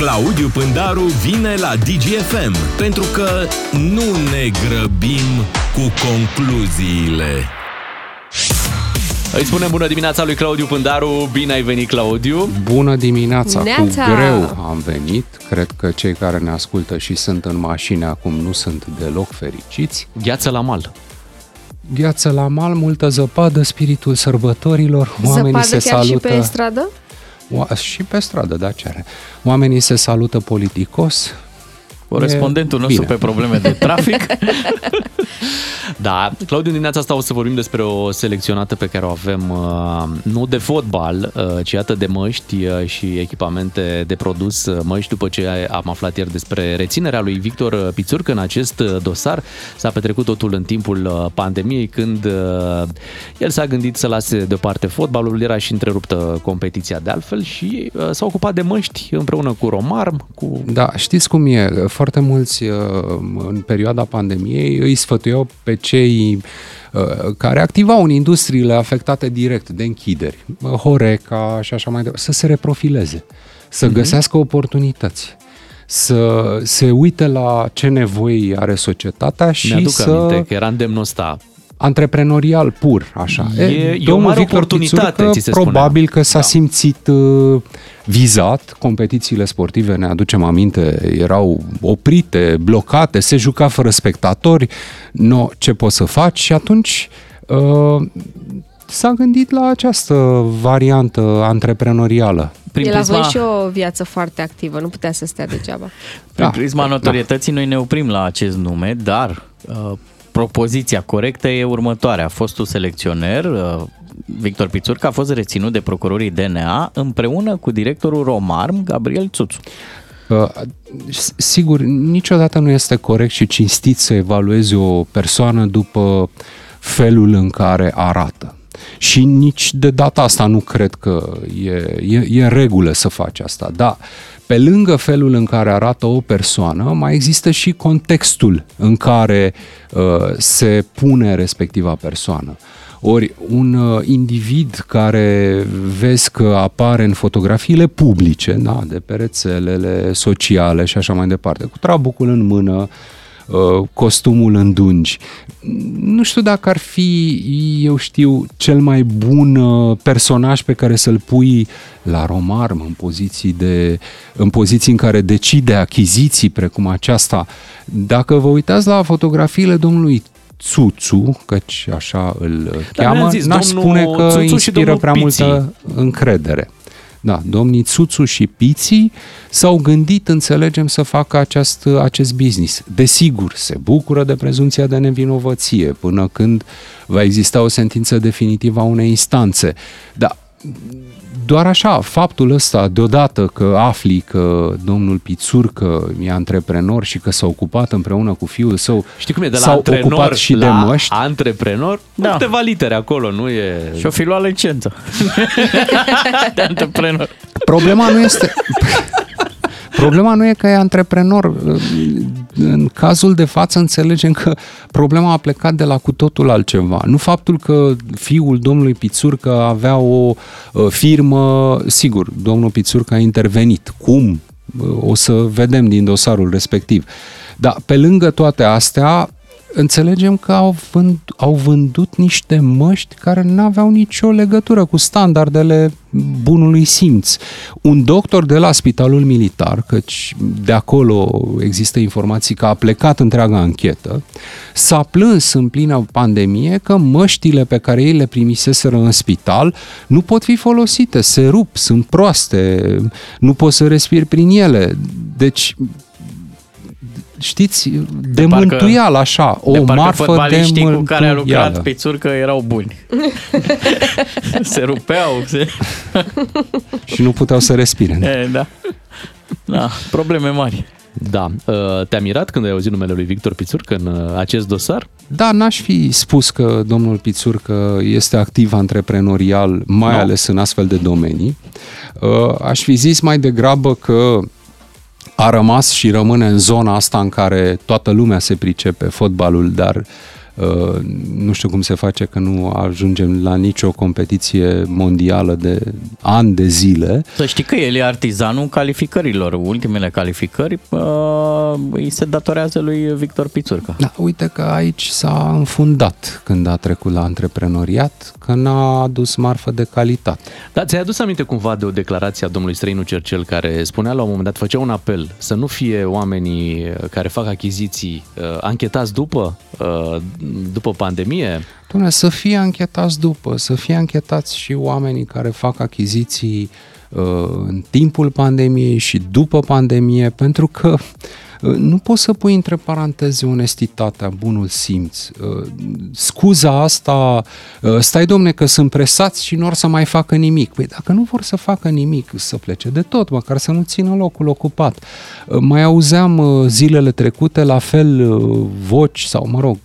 Claudiu Pândaru vine la DGFM pentru că nu ne grăbim cu concluziile. Îi spunem bună dimineața lui Claudiu Pândaru. Bine ai venit, Claudiu. Bună dimineața! Neața! Cu greu am venit. Cred că cei care ne ascultă și sunt în mașini acum nu sunt deloc fericiți. Gheață la mal. Gheață la mal, multă zăpadă, spiritul sărbătorilor, oamenii Zăpadă se chiar salută... și pe stradă? Oa- și pe stradă, da, ce are. Oamenii se salută politicos. Corespondentul E nostru bine. pe probleme de trafic. da, Claudiu, în dimineața asta o să vorbim despre o selecționată pe care o avem uh, nu de fotbal, uh, ci iată de măști uh, și echipamente de produs uh, măști după ce am aflat ieri despre reținerea lui Victor uh, Pițurcă în acest uh, dosar. S-a petrecut totul în timpul uh, pandemiei când uh, el s-a gândit să lase deoparte fotbalul, era și întreruptă competiția de altfel și uh, s-a ocupat de măști împreună cu Romarm, cu Da, știți cum e? Foarte mulți uh, în perioada pandemiei îi sfătuiau pe cei uh, care activau în industriile afectate direct de închideri, uh, Horeca și așa mai departe, să se reprofileze, să găsească oportunități să se uite la ce nevoi are societatea și Mi-aduc să aminte că era îndemnul ăsta. Antreprenorial pur, așa. E- e o domnul mare Victor oportunitate, Pițurcă ți se probabil spunea. că s-a Da. simțit uh, vizat, competițiile sportive, ne aducem aminte, erau oprite, blocate, se juca fără spectatori, no, ce poți să faci? Și atunci uh, s-a gândit la această variantă antreprenorială. Prin El a avut prisma, și o viață foarte activă, nu putea să stea degeaba. Prin Da, prisma notorietății noi ne oprim la acest nume, dar uh, propoziția corectă e următoarea. Fostul selecționer, uh, Victor Pițurcă, a fost reținut de procurorii DNA împreună cu directorul Romarm, Gabriel Țuțu. Uh, s- Sigur, niciodată nu este corect și cinstit să evaluezi o persoană după felul în care arată. Și nici de data asta nu cred că e, e, e în regulă să faci asta. Da, pe lângă felul în care arată o persoană, mai există și contextul în care uh, se pune respectiva persoană. Ori un uh, individ care vezi că apare în fotografiile publice, da, de pe rețelele sociale și așa mai departe, cu trabucul în mână, uh, costumul în dungi. Nu știu dacă ar fi, eu știu, cel mai bun uh, personaj pe care să-l pui la Romarm în poziții, de, în poziții în care decide achiziții precum aceasta. Dacă vă uitați la fotografiile domnului Țuțu, căci așa îl Da, cheamă, mi-am zis, n-aș domnul spune că Țuțu și inspiră domnul prea Piții. multă încredere. Da, domnii Țuțu și Piții s-au gândit, înțelegem, să facă acest, acest business. Desigur, se bucură de prezumția de nevinovăție până când va exista o sentință definitivă a unei instanțe. Dar doar așa, faptul ăsta, deodată că afli că domnul Pițurcă e antreprenor și că s-a ocupat împreună cu fiul său, știi cum e, de la s-au antrenor ocupat și de la măști, antreprenor, da. Da. câteva litere acolo, nu e... Și o fi luat licență de antreprenor. Problema nu este... Problema nu e că e antreprenor. În cazul de față înțelegem că problema a plecat de la cu totul altceva. Nu faptul că fiul domnului Pițurcă avea o uh, firmă, sigur, domnul Pițurcă a intervenit. Cum? Uh, O să vedem din dosarul respectiv. Dar pe lângă toate astea, înțelegem că au, vând, au vândut niște măști care nu aveau nicio legătură cu standardele bunului simț. Un doctor de la Spitalul Militar, căci de acolo există informații că a plecat întreaga anchetă, s-a plâns în plină pandemie că măștile pe care ei le primiseseră în spital nu pot fi folosite, se rup, sunt proaste, nu poți să respiri prin ele. Deci știți, de, de parcă- mântuială așa, o de parcă marfă de fotbaliștii cu care a mântuială. lucrat Pițurcă erau buni. se rupeau. Se... Și nu puteau să respire. E, da. da, probleme mari. Da. Uh, Te-a mirat când ai auzit numele lui Victor Pițurcă în uh, acest dosar? Da, n-aș fi spus că domnul Pițurcă este activ antreprenorial, mai Nu. ales în astfel de domenii. Uh, Aș fi zis mai degrabă că a rămas și rămâne în zona asta în care toată lumea se pricepe fotbalul, dar Uh, nu știu cum se face că nu ajungem la nicio competiție mondială de ani de zile. Să știi că el e artizanul calificărilor. Ultimele calificări uh, îi se datorează lui Victor Pițurcă. Da, uite că aici s-a înfundat când a trecut la antreprenoriat, că n-a adus marfă de calitate. Da, ți-ai adus aminte cumva de o declarație a domnului Străinu Cercel care spunea la un moment dat, făcea un apel să nu fie oamenii care fac achiziții uh, anchetați după uh, după pandemie? Doamne, să fie anchetați după, să fie anchetați și oamenii care fac achiziții uh, în timpul pandemiei și după pandemie, pentru că nu poți să pui între paranteze onestitatea, bunul simț. Uh, scuza asta, uh, stai domne că sunt presați și nu or să mai facă nimic. Păi dacă nu vor să facă nimic, să plece de tot, măcar să nu țină locul ocupat. Uh, mai auzeam zilele trecute la fel voci, sau mă rog,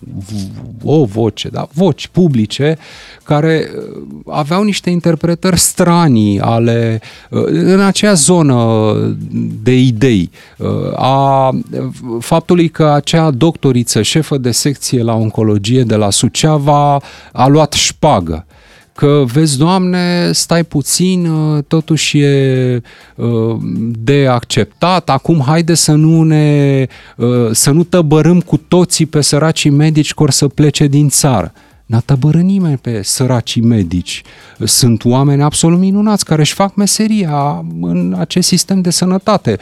o voce, da, voci publice, care aveau niște interpretări stranii ale, în acea zonă de idei, a faptului că acea doctoriță, șefă de secție la oncologie de la Suceava, a luat șpagă că vezi, Doamne, stai puțin, totuși e de acceptat, acum haide să nu ne, să nu tăbărâm cu toții pe săracii medici că or să plece din țară. N-a tăbărât nimeni pe săracii medici. Sunt oameni absolut minunați care își fac meseria în acest sistem de sănătate.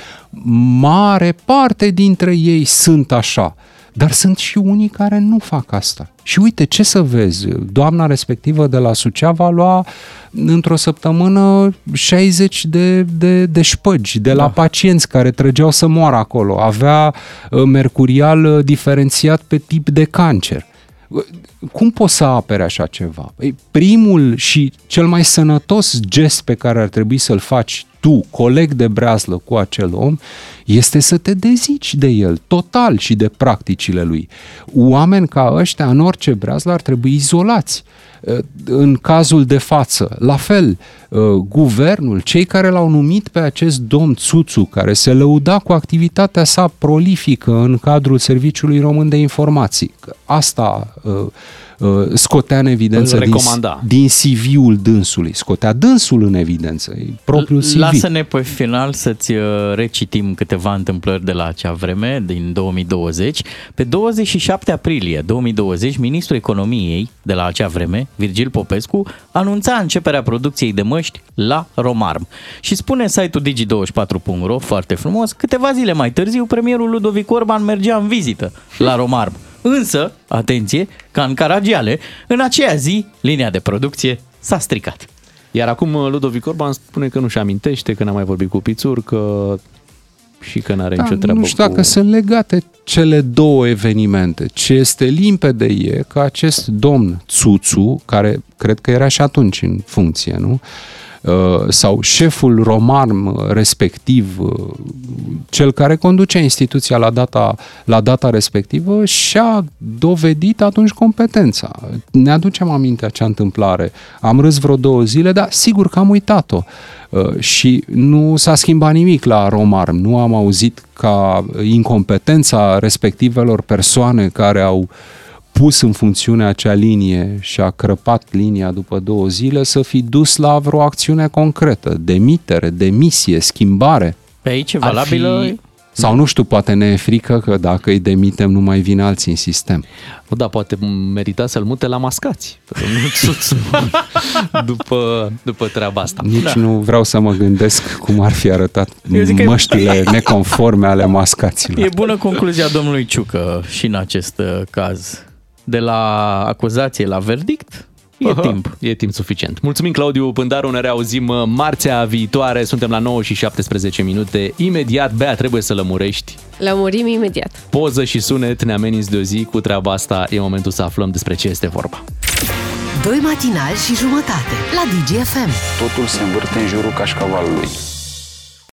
Mare parte dintre ei sunt așa. Dar sunt și unii care nu fac asta. Și uite, ce să vezi, doamna respectivă de la Suceava lua într-o săptămână 60 de, de, de șpăgi de la da. pacienți care trăgeau să moară acolo. Avea uh, mercurial uh, diferențiat pe tip de cancer cum poți să apere așa ceva? Păi, primul și cel mai sănătos gest pe care ar trebui să-l faci tu, coleg de breazlă cu acel om, este să te dezici de el, total și de practicile lui. Oameni ca ăștia, în orice breazlă, ar trebui izolați. În cazul de față, la fel, guvernul, cei care l-au numit pe acest domn Țuțu, care se lăuda cu activitatea sa prolifică în cadrul Serviciului Român de Informații, asta Uh, scotea în evidență din, din CV-ul dânsului. Scotea dânsul în evidență, e propriul CV. Lasă-ne pe final să-ți uh, recitim câteva întâmplări de la acea vreme, din 2020. Pe 27 aprilie 2020, ministrul economiei de la acea vreme, Virgil Popescu, anunța începerea producției de măști la Romarm. Și spune site-ul digi24.ro, foarte frumos, câteva zile mai târziu, premierul Ludovic Orban mergea în vizită la Romarm. Însă, atenție, ca în Caragiale, în aceea zi, linia de producție s-a stricat. Iar acum uh, Ludovic Orban spune că nu-și amintește, că n-a mai vorbit cu Pițur, că și că n-are da, nicio treabă Nu știu cu... dacă sunt legate cele două evenimente. Ce este limpede e că acest domn Țuțu, care cred că era și atunci în funcție, nu? Uh, sau șeful roman uh, respectiv, uh, cel care conduce instituția la data, la data respectivă, și-a dovedit atunci competența. Ne aducem aminte acea întâmplare. Am râs vreo două zile, dar sigur că am uitat-o. Și nu s-a schimbat nimic la Romarm. Nu am auzit ca incompetența respectivelor persoane care au uh, pus în funcțiune acea linie și a crăpat linia după două zile să fi dus la vreo acțiune concretă, demitere, demisie, schimbare. Pe aici e valabilă... Fi... Sau nu știu, poate ne e frică că dacă îi demitem nu mai vin alții în sistem. Nu, da, poate merita să-l mute la mascați. după, după treaba asta. Nici da. nu vreau să mă gândesc cum ar fi arătat măștile e... neconforme ale mascaților. E bună concluzia domnului Ciucă și în acest uh, caz de la acuzație la verdict, E Aha, timp. E timp suficient. Mulțumim, Claudiu Pândaru. Ne reauzim uh, marțea viitoare. Suntem la 9 și 17 minute. Imediat, Bea, trebuie să lămurești. Lămurim imediat. Poză și sunet ne ameninți de o zi cu treaba asta. E momentul să aflăm despre ce este vorba. Doi matinali și jumătate la DGFM. Totul se învârte în jurul cașcavalului